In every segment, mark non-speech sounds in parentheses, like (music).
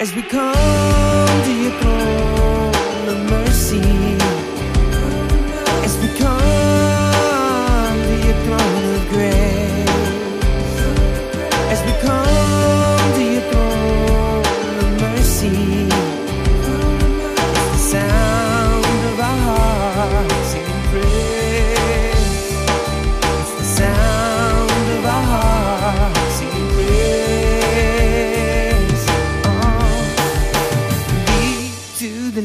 as we come to your throne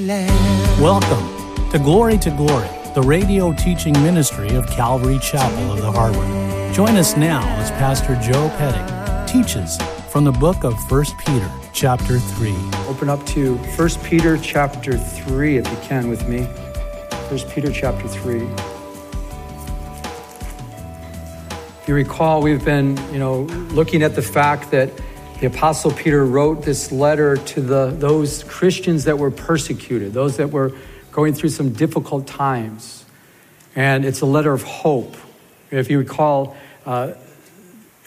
Welcome to Glory to Glory, the radio teaching ministry of Calvary Chapel of the Harbor. Join us now as Pastor Joe Petting teaches from the book of 1 Peter, chapter 3. Open up to 1 Peter chapter 3 if you can with me. 1 Peter chapter 3. If you recall, we've been, you know, looking at the fact that the apostle Peter wrote this letter to the those Christians that were persecuted, those that were going through some difficult times. And it's a letter of hope. If you recall, uh,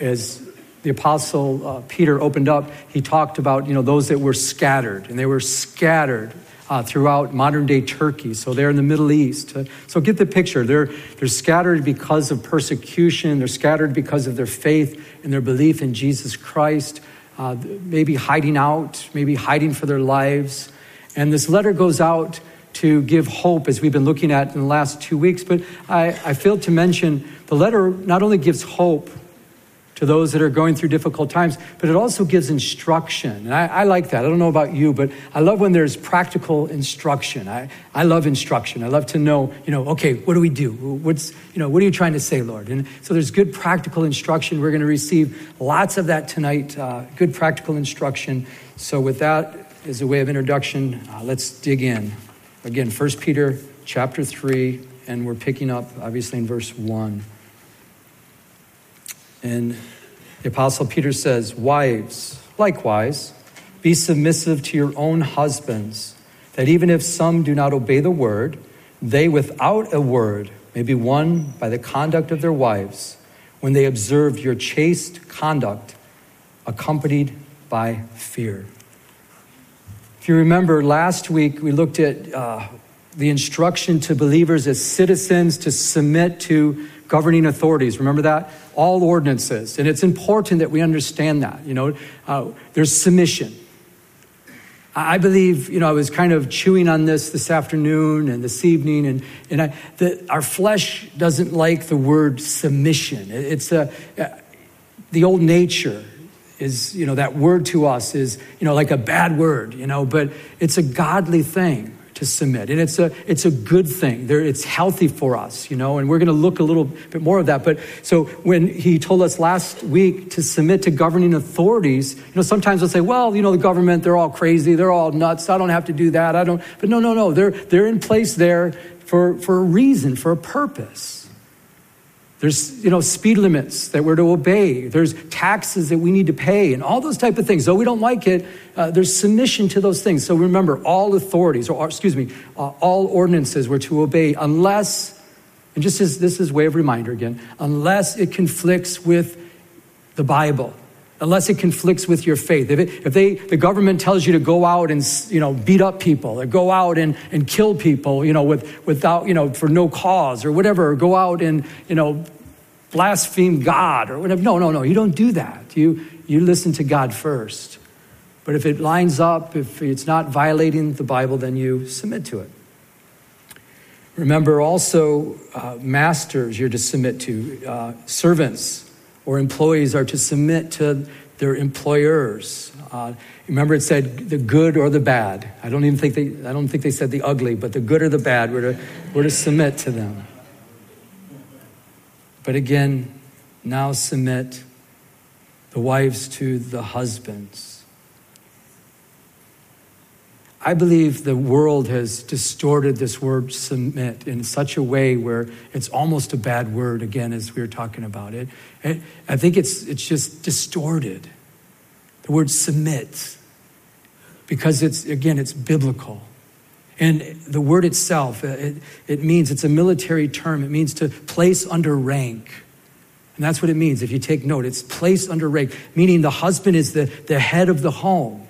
as the apostle uh, Peter opened up, he talked about you know those that were scattered, and they were scattered uh, throughout modern day Turkey. So they're in the Middle East. Uh, so get the picture. They're they're scattered because of persecution. They're scattered because of their faith and their belief in Jesus Christ. Uh, maybe hiding out, maybe hiding for their lives. And this letter goes out to give hope, as we've been looking at in the last two weeks. But I, I failed to mention the letter not only gives hope to those that are going through difficult times, but it also gives instruction. And I, I, like that. I don't know about you, but I love when there's practical instruction. I, I love instruction. I love to know, you know, okay, what do we do? What's, you know, what are you trying to say, Lord? And so there's good practical instruction. We're going to receive lots of that tonight, uh, good practical instruction. So with that as a way of introduction, uh, let's dig in. Again, 1 Peter chapter 3, and we're picking up, obviously, in verse 1. And the Apostle Peter says, Wives, likewise, be submissive to your own husbands, that even if some do not obey the word, they without a word may be won by the conduct of their wives when they observe your chaste conduct accompanied by fear. If you remember, last week we looked at uh, the instruction to believers as citizens to submit to governing authorities. Remember that? All ordinances. And it's important that we understand that. You know, uh, there's submission. I believe, you know, I was kind of chewing on this this afternoon and this evening, and, and I, the, our flesh doesn't like the word submission. It's a, uh, the old nature is, you know, that word to us is, you know, like a bad word, you know, but it's a godly thing to submit. And it's a, it's a good thing. There, it's healthy for us, you know, and we're going to look a little bit more of that. But so when he told us last week to submit to governing authorities, you know, sometimes we'll say, well, you know, the government, they're all crazy. They're all nuts. I don't have to do that. I don't. But no, no, no. They're, they're in place there for, for a reason, for a purpose. There's, you know, speed limits that we're to obey. There's taxes that we need to pay and all those type of things. Though we don't like it, uh, there's submission to those things. So remember, all authorities, or excuse me, uh, all ordinances we're to obey unless, and just as this is way of reminder again, unless it conflicts with the Bible, unless it conflicts with your faith. If, it, if they, the government tells you to go out and, you know, beat up people or go out and, and kill people, you know, with, without, you know, for no cause or whatever, or go out and, you know, blaspheme God or whatever. No, no, no, you don't do that. You, you listen to God first. But if it lines up, if it's not violating the Bible, then you submit to it. Remember also, uh, masters you're to submit to, uh, servants or employees are to submit to their employers. Uh, remember, it said the good or the bad. I don't even think they. I don't think they said the ugly, but the good or the bad. We're to, we're to submit to them. But again, now submit the wives to the husbands. I believe the world has distorted this word submit in such a way where it's almost a bad word, again, as we were talking about it. I think it's, it's just distorted. The word submit, because it's, again, it's biblical. And the word itself, uh, it, it means, it's a military term, it means to place under rank. And that's what it means. If you take note, it's placed under rank, meaning the husband is the, the head of the home.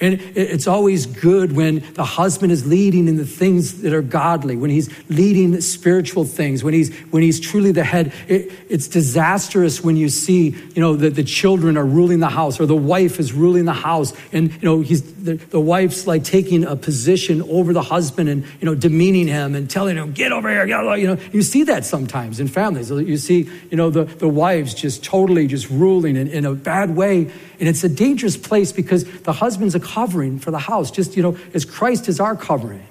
And it's always good when the husband is leading in the things that are godly, when he's leading spiritual things, when he's, when he's truly the head. It, it's disastrous when you see, you know, that the children are ruling the house or the wife is ruling the house and, you know, he's, the, the wife's like taking a position over the husband and, you know, demeaning him and telling him, get over here, get over, you know. You see that sometimes in families. You see, you know, the, the wives just totally just ruling in, in a bad way. And it's a dangerous place because the husband's a covering for the house, just, you know, as Christ is our covering.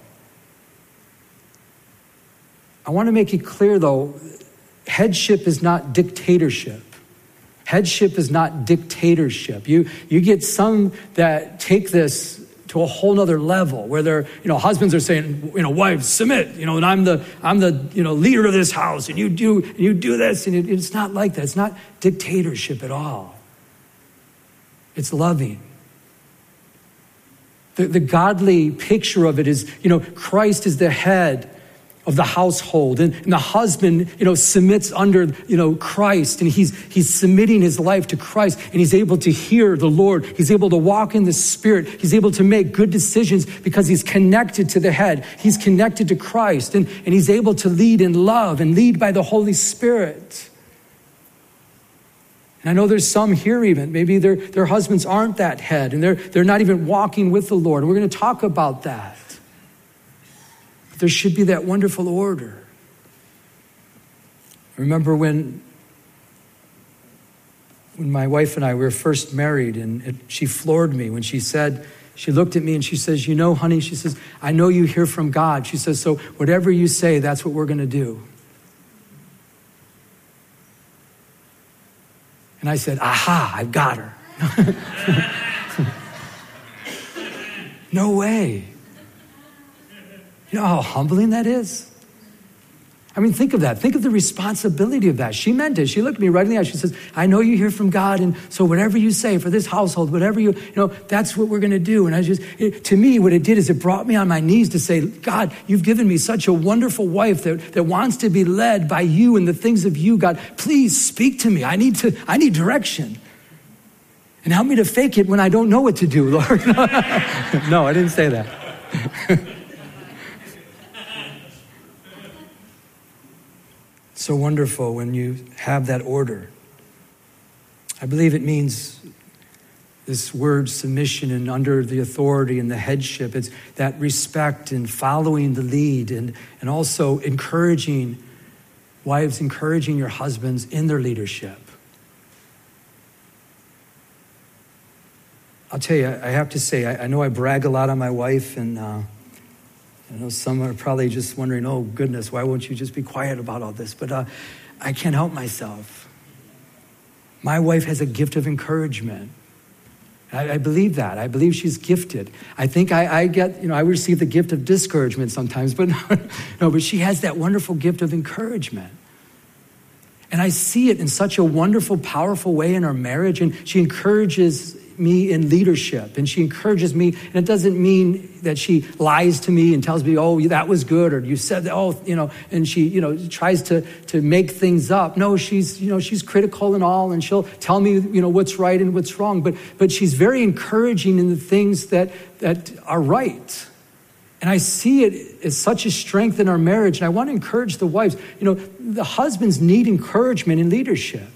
I want to make it clear, though, headship is not dictatorship. Headship is not dictatorship. You, you get some that take this to a whole nother level where they're, you know, husbands are saying, you know, wives, submit, you know, and I'm the, I'm the, you know, leader of this house and you do, and you do this. And it, it's not like that. It's not dictatorship at all. It's loving. The, the godly picture of it is, you know, Christ is the head of the household and, and, the husband you know submits under you know christ and he's he's submitting his life to christ and he's able to hear the lord. He's able to walk in the spirit. He's able to make good decisions because he's connected to the head. He's connected to christ and, and he's able to lead in love and lead by the holy spirit and I know there's some here even, maybe their, their husbands aren't that head and they're, they're not even walking with the Lord. We're going to talk about that. But there should be that wonderful order. I remember when, when my wife and I were first married, and it, she floored me when she said, she looked at me and she says, You know, honey, she says, I know you hear from God. She says, So whatever you say, that's what we're going to do. And I said, Aha, I've got her. (laughs) no way. You know how humbling that is? I mean, think of that. Think of the responsibility of that. She meant it. She looked me right in the eye. She says, I know you hear from God, and so whatever you say for this household, whatever you, you know, that's what we're going to do. And I just, it, to me, what it did is it brought me on my knees to say, God, you've given me such a wonderful wife that, that wants to be led by you and the things of you, God. Please speak to me. I need to, I need direction. And help me to fake it when I don't know what to do, (laughs) Lord. (laughs) no, I didn't say that. (laughs) so wonderful when you have that order. I believe it means this word submission and under the authority and the headship. It's that respect and following the lead and, and also encouraging, wives, encouraging your husbands in their leadership. I'll tell you, I have to say, I, I know I brag a lot on my wife, and uh, I know some are probably just wondering, oh, goodness, why won't you just be quiet about all this? But uh, I can't help myself. My wife has a gift of encouragement. I, I believe that. I believe she's gifted. I think I, I, get, you know, I receive the gift of discouragement sometimes, but (laughs) no, but she has that wonderful gift of encouragement. And I see it in such a wonderful, powerful way in our marriage. And she encourages me in leadership and she encourages me. And it doesn't mean that she lies to me and tells me, oh, that was good, or you said that, oh, you know, and she, you know, tries to, to make things up. No, she's, you know, she's critical and all, and she'll tell me, you know, what's right and what's wrong. But, but she's very encouraging in the things that, that are right. And I see it as such a strength in our marriage. And I want to encourage the wives. You know, the husbands need encouragement in leadership.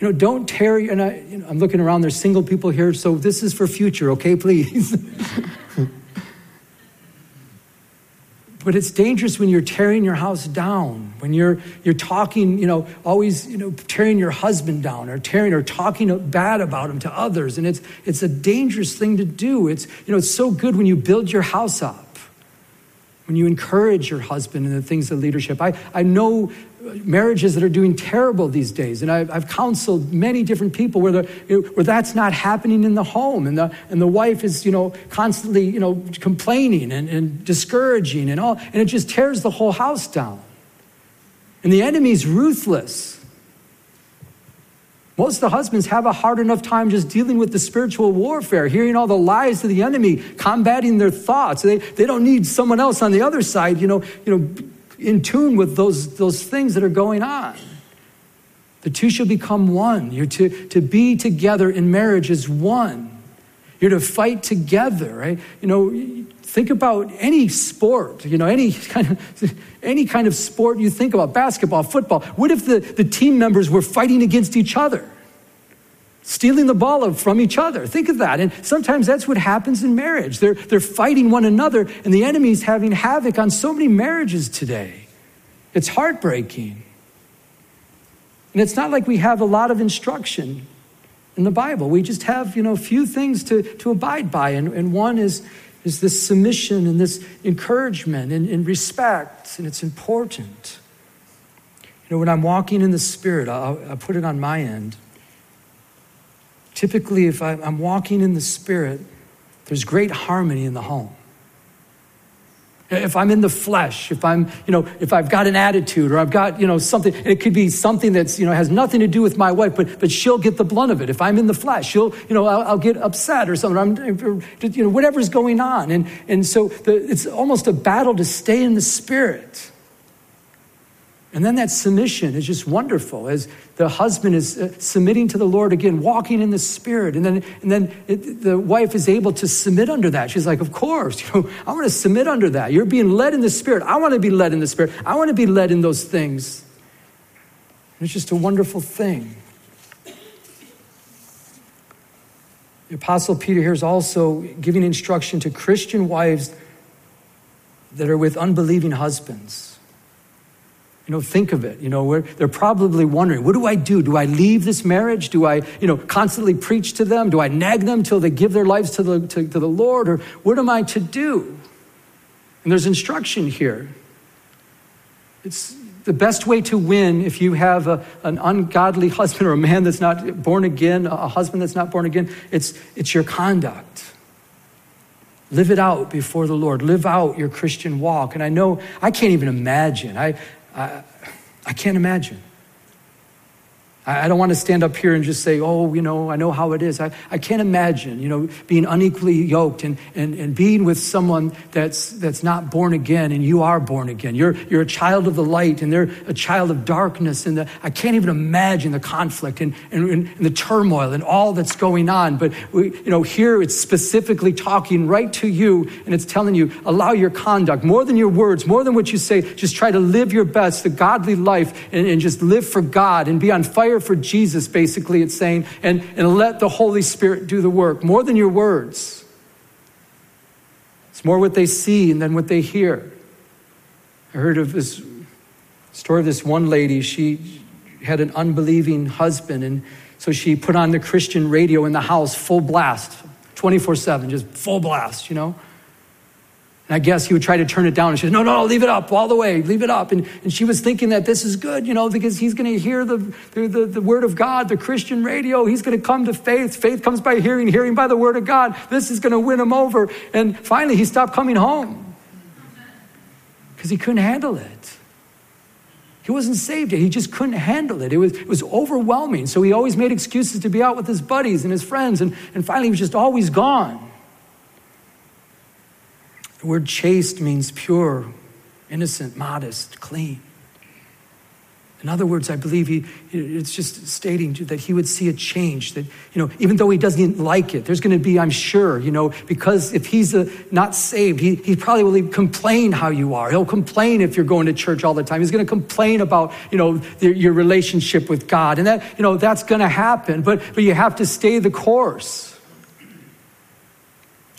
You know, don't tear, and I, you know, I'm looking around, there's single people here, so this is for future, okay, (laughs) please. but it's dangerous when you're tearing your house down, when you're, you're talking, you know, always, you know, tearing your husband down or tearing or talking bad about him to others. And it's, it's a dangerous thing to do. It's, you know, it's so good when you build your house up when you encourage your husband in the things of leadership. I, I know marriages that are doing terrible these days. And I've, I've counseled many different people where, the, where that's not happening in the home. And the, and the wife is, you know, constantly, you know, complaining and, and discouraging and all. And it just tears the whole house down. And the enemy's ruthless. Most of the husbands have a hard enough time just dealing with the spiritual warfare, hearing all the lies of the enemy, combating their thoughts. They, they don't need someone else on the other side, you know, you know, in tune with those, those things that are going on. The two shall become one. You're to, to be together in marriage as one. You're to fight together, right? You know, think about any sport, you know, any kind of, (laughs) any kind of sport you think about, basketball, football. What if the, the team members were fighting against each other? Stealing the ball from each other. Think of that. And sometimes that's what happens in marriage. They're, they're fighting one another, and the enemy's having havoc on so many marriages today. It's heartbreaking. And it's not like we have a lot of instruction in the Bible. We just have, you know, a few things to, to abide by. And, and one is, is this submission and this encouragement and, and respect, and it's important. You know, when I'm walking in the Spirit, I'll, I'll put it on my end. Typically, if I, I'm walking in the Spirit, there's great harmony in the home. If I'm in the flesh, if I'm, you know, if I've got an attitude or I've got, you know, something, it could be something that's, you know, has nothing to do with my wife, but, but she'll get the blunt of it. If I'm in the flesh, she'll, you know, I'll, I'll get upset or something. I'm, you know, whatever's going on. And, and so the, it's almost a battle to stay in the spirit. And then that submission is just wonderful as the husband is uh, submitting to the Lord again, walking in the Spirit. And then, and then it, the wife is able to submit under that. She's like, Of course, (laughs) you know, I want to submit under that. You're being led in the Spirit. I want to be led in the Spirit. I want to be led in those things. And it's just a wonderful thing. The Apostle Peter here is also giving instruction to Christian wives that are with unbelieving husbands. You know, think of it. You know, they're probably wondering, what do I do? Do I leave this marriage? Do I, you know, constantly preach to them? Do I nag them till they give their lives to the, to, to the Lord? Or what am I to do? And there's instruction here. It's the best way to win if you have a, an ungodly (laughs) husband or a man that's not born again, a husband that's not born again, it's, it's your conduct. Live it out before the Lord. Live out your Christian walk. And I know, I can't even imagine. I, I, I can't imagine. I, don't want to stand up here and just say, oh, you know, I know how it is. I, I can't imagine, you know, being unequally yoked and, and, and being with someone that's, that's not born again and you are born again. You're, you're a child of the light and they're a child of darkness. And the, I can't even imagine the conflict and, and, and the turmoil and all that's going on. But, we, you know, here it's specifically talking right to you and it's telling you, allow your conduct, more than your words, more than what you say, just try to live your best, the godly life, and, and just live for God and be on fire for Jesus, basically, it's saying, and, and let the Holy Spirit do the work, more than your words. It's more what they see than what they hear. I heard of this story of this one lady. She had an unbelieving husband, and so she put on the Christian radio in the house, full blast, 24 7, just full blast, you know? And I guess he would try to turn it down. And she said, No, no, leave it up all the way, leave it up. And, and she was thinking that this is good, you know, because he's going to hear the, the, the, the, word of God, the Christian radio. He's going to come to faith. Faith comes by hearing, hearing by the word of God. This is going to win him over. And finally, he stopped coming home because he couldn't handle it. He wasn't saved yet. He just couldn't handle it. It was, it was overwhelming. So he always made excuses to be out with his buddies and his friends. And, and finally, he was just always gone. The word chaste means pure, innocent, modest, clean. In other words, I believe he, it's just stating that he would see a change. That, you know, even though he doesn't like it, there's going to be, I'm sure, you know, because if he's a, not saved, he, he probably will complain how you are. He'll complain if you're going to church all the time. He's going to complain about, you know, the, your relationship with God. And that, you know, that's going to happen. But, but you have to stay the course.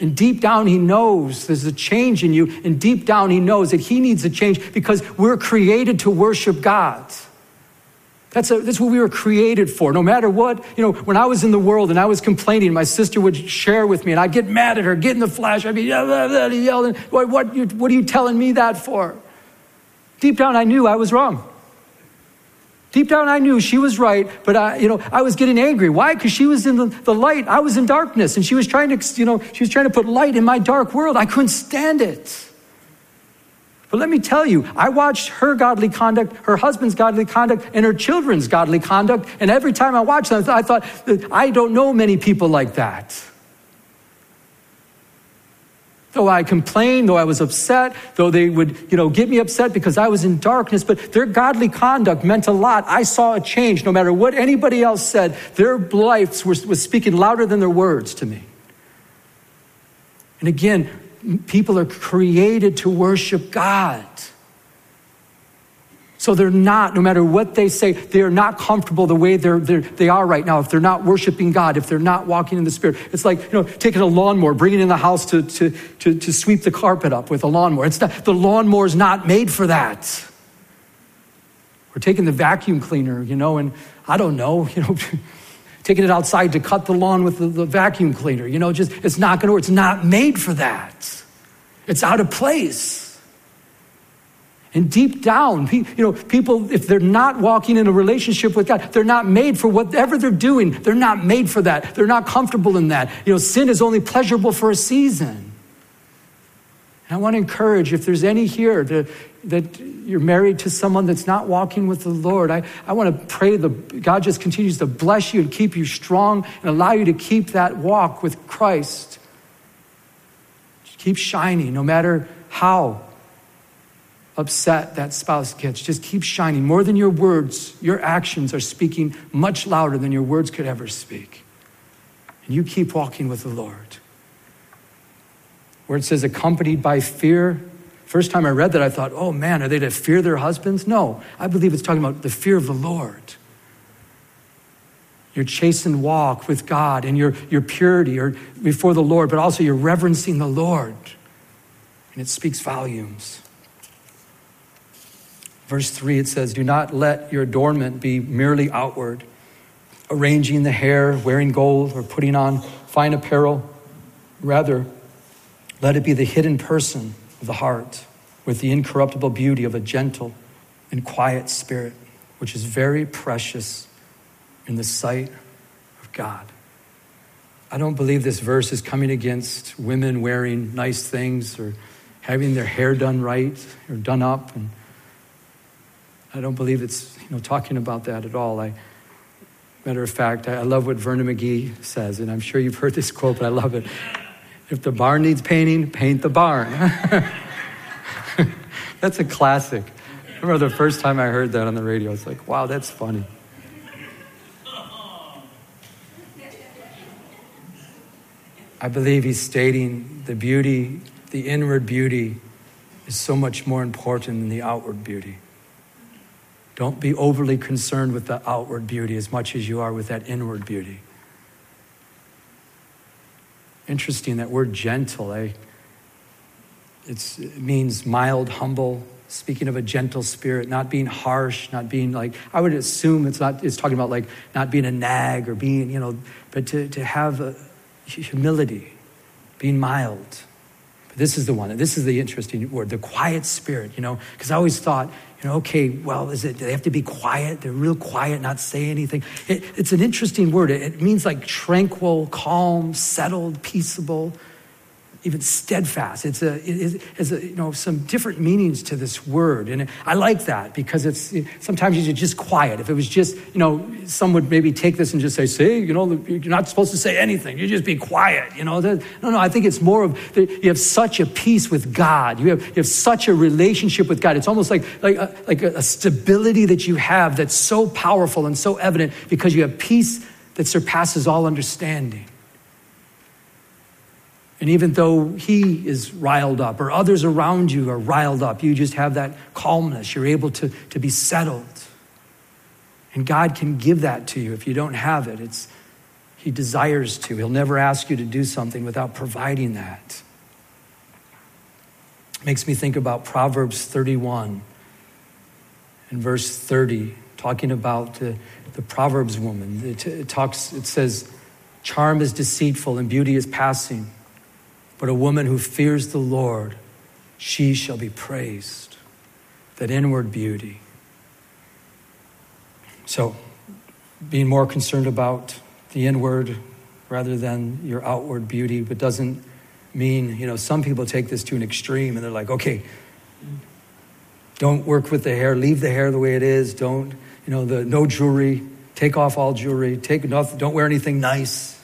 And deep down, he knows there's a change in you. And deep down, he knows that he needs a change because we're created to worship God. That's, a, that's what we were created for. No matter what, you know, when I was in the world and I was complaining, my sister would share with me and I'd get mad at her, get in the flash. I'd be yelling, what, what, what are you telling me that for? Deep down, I knew I was wrong. Deep down, I knew she was right, but I, you know, I was getting angry. Why? Because she was in the, the light. I was in darkness, and she was trying to, you know, she was trying to put light in my dark world. I couldn't stand it. But let me tell you, I watched her godly conduct, her husband's godly conduct, and her children's godly conduct. And every time I watched them, I thought, I don't know many people like that. Though I complained, though I was upset, though they would, you know, get me upset because I was in darkness, but their godly conduct meant a lot. I saw a change. No matter what anybody else said, their lives were, was speaking louder than their words to me. And again, people are created to worship God. So they're not, no matter what they say, they're not comfortable the way they're, they're, they are right now. If they're not worshiping God, if they're not walking in the Spirit, it's like, you know, taking a lawnmower, bringing in the house to, to, to, to sweep the carpet up with a lawnmower. It's not, the lawnmower is not made for that. We're taking the vacuum cleaner, you know, and I don't know, (laughs) you know, taking it outside to cut the lawn with the, the vacuum cleaner, you know, just, it's not going to work. It's not made for that. It's out of place. And deep down, you know, people, if they're not walking in a relationship with God, they're not made for whatever they're doing. They're not made for that. They're not comfortable in that. You know, sin is only pleasurable for a season. And I want to encourage, if there's any here that, that you're married to someone that's not walking with the Lord, I, I want to pray that God just continues to bless you and keep you strong and allow you to keep that walk with Christ. Keep shining no matter how upset that spouse gets. Just keep shining. More than your words, your actions are speaking much louder than your words could ever speak. And you keep walking with the Lord. Where it says accompanied by fear. First time I read that, I thought, oh man, are they to fear their husbands? No, I believe it's talking about the fear of the Lord. Your chastened walk with God and your, your purity or before the Lord, but also you're reverencing the Lord. And it speaks volumes. Verse 3, it says, Do not let your adornment be merely outward, arranging the hair, wearing gold, or putting on fine apparel. Rather, let it be the hidden person of the heart with the incorruptible beauty of a gentle and quiet spirit, which is very precious in the sight of God. I don't believe this verse is coming against women wearing nice things or having their hair done right or done up and I don't believe it's you know talking about that at all. I, matter of fact, I, love what Vernon McGee says, and I'm sure you've heard this quote, but I love it. If the barn needs painting, paint the barn. (laughs) that's a classic. I remember the first time I heard that on the radio. It's like, wow, that's funny. I believe he's stating the beauty, the inward beauty, is so much more important than the outward beauty. Don't be overly concerned with the outward beauty as much as you are with that inward beauty. Interesting, that word gentle, eh? It's, it means mild, humble, speaking of a gentle spirit, not being harsh, not being like, I would assume it's not, it's talking about like not being a nag or being, you know, but to, to have humility, being mild. But this is the one, this is the interesting word, the quiet spirit, you know, because I always thought, you know, okay, well, is it, do they have to be quiet? They're real quiet, not say anything. It, it's an interesting word. It, it means like tranquil, calm, settled, peaceable even steadfast. It's a, it has a, you know, some different meanings to this word. And I like that because it's sometimes you're just quiet. If it was just, you know, some would maybe take this and just say, see, you know, you're not supposed to say anything. You just be quiet, you know. No, no, I think it's more of, you have such a peace with God. You have, you have such a relationship with God. It's almost like, like, uh, a, like a stability that you have that's so powerful and so evident because you have peace that surpasses all understanding. And even though he is riled up or others around you are riled up, you just have that calmness. You're able to, to be settled. And God can give that to you if you don't have it. It's, he desires to. He'll never ask you to do something without providing that. Makes me think about Proverbs 31 and verse 30, talking about the, the Proverbs woman. It, it talks, it says, charm is deceitful and beauty is passing but a woman who fears the Lord, she shall be praised. That inward beauty. So, being more concerned about the inward rather than your outward beauty, but doesn't mean, you know, some people take this to an extreme and they're like, okay, don't work with the hair, leave the hair the way it is, don't, you know, the no jewelry, take off all jewelry, take don't wear anything nice.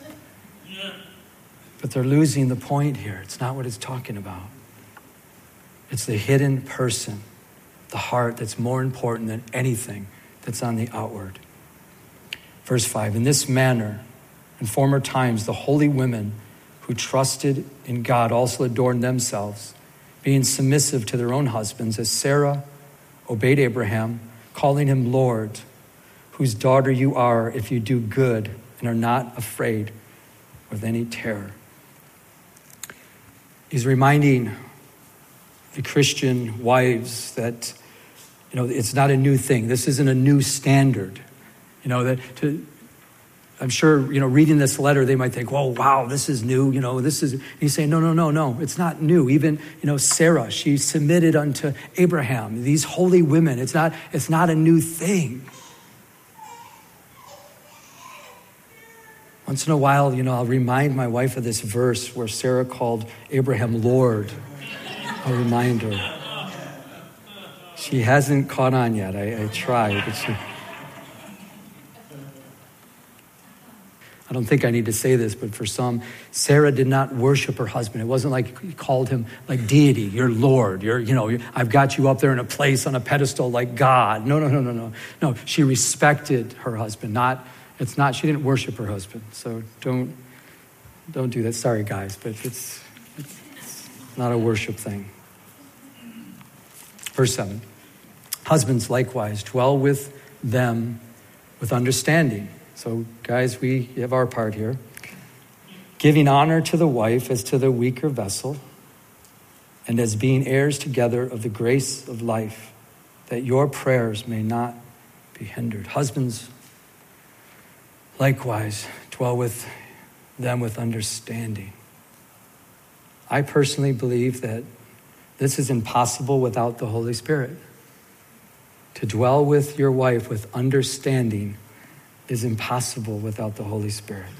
But they're losing the point here. It's not what it's talking about. It's the hidden person, the heart that's more important than anything that's on the outward. Verse 5 In this manner, in former times, the holy women who trusted in God also adorned themselves, being submissive to their own husbands, as Sarah obeyed Abraham, calling him Lord, whose daughter you are if you do good and are not afraid with any terror. He's reminding the Christian wives that, you know, it's not a new thing. This isn't a new standard. You know, that to, I'm sure, you know, reading this letter, they might think, "Whoa, wow, this is new." You know, this is. And he's saying, "No, no, no, no. It's not new. Even, you know, Sarah, she submitted unto Abraham. These holy women. It's not. It's not a new thing." Once in a while, you know, I'll remind my wife of this verse where Sarah called Abraham Lord. I'll remind her. She hasn't caught on yet. I, I try, but she. I don't think I need to say this, but for some, Sarah did not worship her husband. It wasn't like he called him like deity, your Lord. You're, you know, I've got you up there in a place on a pedestal like God. No, no, no, no, no. No, she respected her husband. Not, it's not, she didn't worship her husband. So don't, don't do that. Sorry, guys, but it's, it's not a worship thing. Verse 7 Husbands likewise dwell with them with understanding so, guys, we have our part here. Giving honor to the wife as to the weaker vessel, and as being heirs together of the grace of life, that your prayers may not be hindered. Husbands, likewise, dwell with them with understanding. I personally believe that this is impossible without the Holy Spirit. To dwell with your wife with understanding is impossible without the Holy Spirit.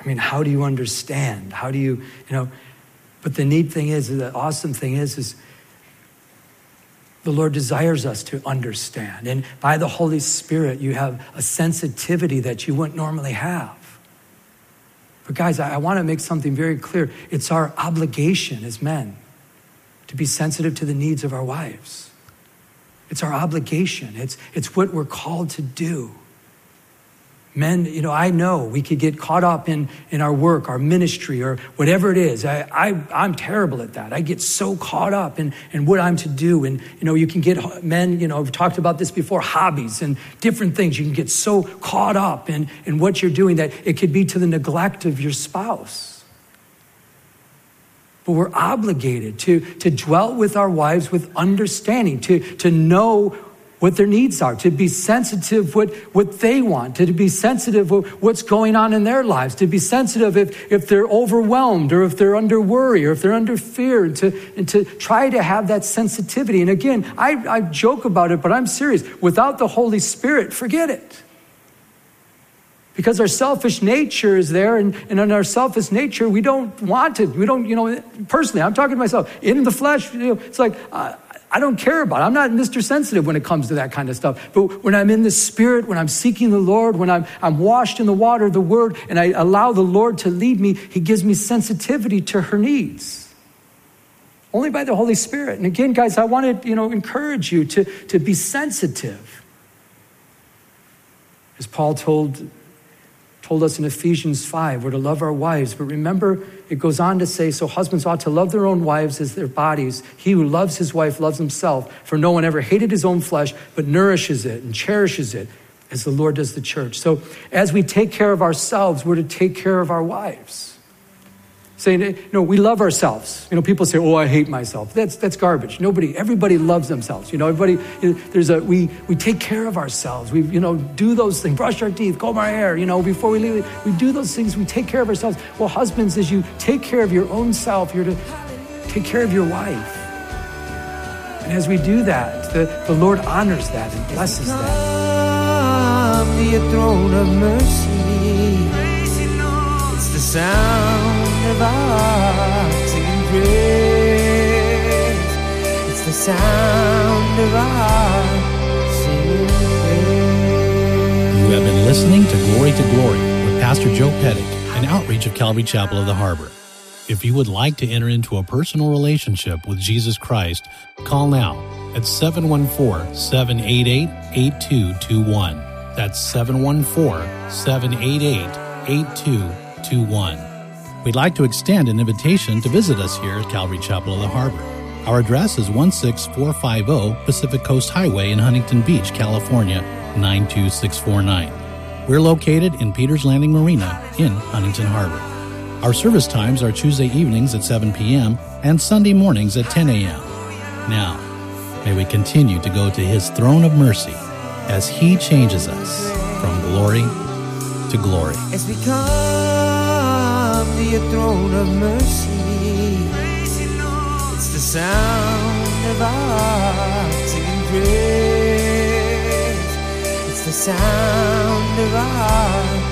I mean, how do you understand? How do you, you know? But the neat thing is, the awesome thing is, is the Lord desires us to understand. And by the Holy Spirit, you have a sensitivity that you wouldn't normally have. But guys, I, I want to make something very clear. It's our obligation as men to be sensitive to the needs of our wives. It's our obligation. It's, it's what we're called to do. Men, you know, I know we could get caught up in, in our work, our ministry, or whatever it is. I, I, I'm terrible at that. I get so caught up in, in what I'm to do. And, you know, you can get men, you know, I've talked about this before, hobbies and different things. You can get so caught up in, in what you're doing that it could be to the neglect of your spouse. But we're obligated to, to dwell with our wives with understanding, to, to know what their needs are, to be sensitive what, what they want, to be sensitive what's going on in their lives, to be sensitive if, if they're overwhelmed or if they're under worry or if they're under fear, and to, and to try to have that sensitivity. And again, I, I joke about it, but I'm serious. Without the Holy Spirit, forget it. Because our selfish nature is there, and, and in our selfish nature, we don't want it. We don't, you know, personally, I'm talking to myself. In the flesh, you know, it's like, uh, I don't care about it. I'm not Mr. Sensitive when it comes to that kind of stuff. But when I'm in the Spirit, when I'm seeking the Lord, when I'm, I'm washed in the water of the Word, and I allow the Lord to lead me, He gives me sensitivity to her needs. Only by the Holy Spirit. And again, guys, I want to, you know, encourage you to, to be sensitive. As Paul told told us in Ephesians 5, we're to love our wives. But remember, it goes on to say, so husbands ought to love their own wives as their bodies. He who loves his wife loves himself. For no one ever hated his own flesh, but nourishes it and cherishes it as the Lord does the church. So as we take care of ourselves, we're to take care of our wives saying, you know, we love ourselves. You know, people say, oh, I hate myself. That's, that's garbage. Nobody, everybody loves themselves. You know, everybody, there's a, we, we take care of ourselves. We, you know, do those things, brush our teeth, comb our hair, you know, before we leave. We do those things, we take care of ourselves. Well, husbands, as you take care of your own self, you're to take care of your wife. And as we do that, the, the Lord honors that and blesses that. Praise. It's the sound of our singing. You have been listening to Glory to Glory with Pastor Joe Pettick, an outreach of Calvary Chapel of the Harbor. If you would like to enter into a personal relationship with Jesus Christ, call now at 714 788 8221. That's 714 788 8221. We'd like to extend an invitation to visit us here at Calvary Chapel of the Harbor. Our address is 16450 Pacific Coast Highway in Huntington Beach, California 92649. We're located in Peters Landing Marina in Huntington Harbor. Our service times are Tuesday evenings at 7 p.m. and Sunday mornings at 10 a.m. Now, may we continue to go to His throne of mercy as He changes us from glory to glory. Your throne of mercy, it's the sound of our singing praise. It's the sound of our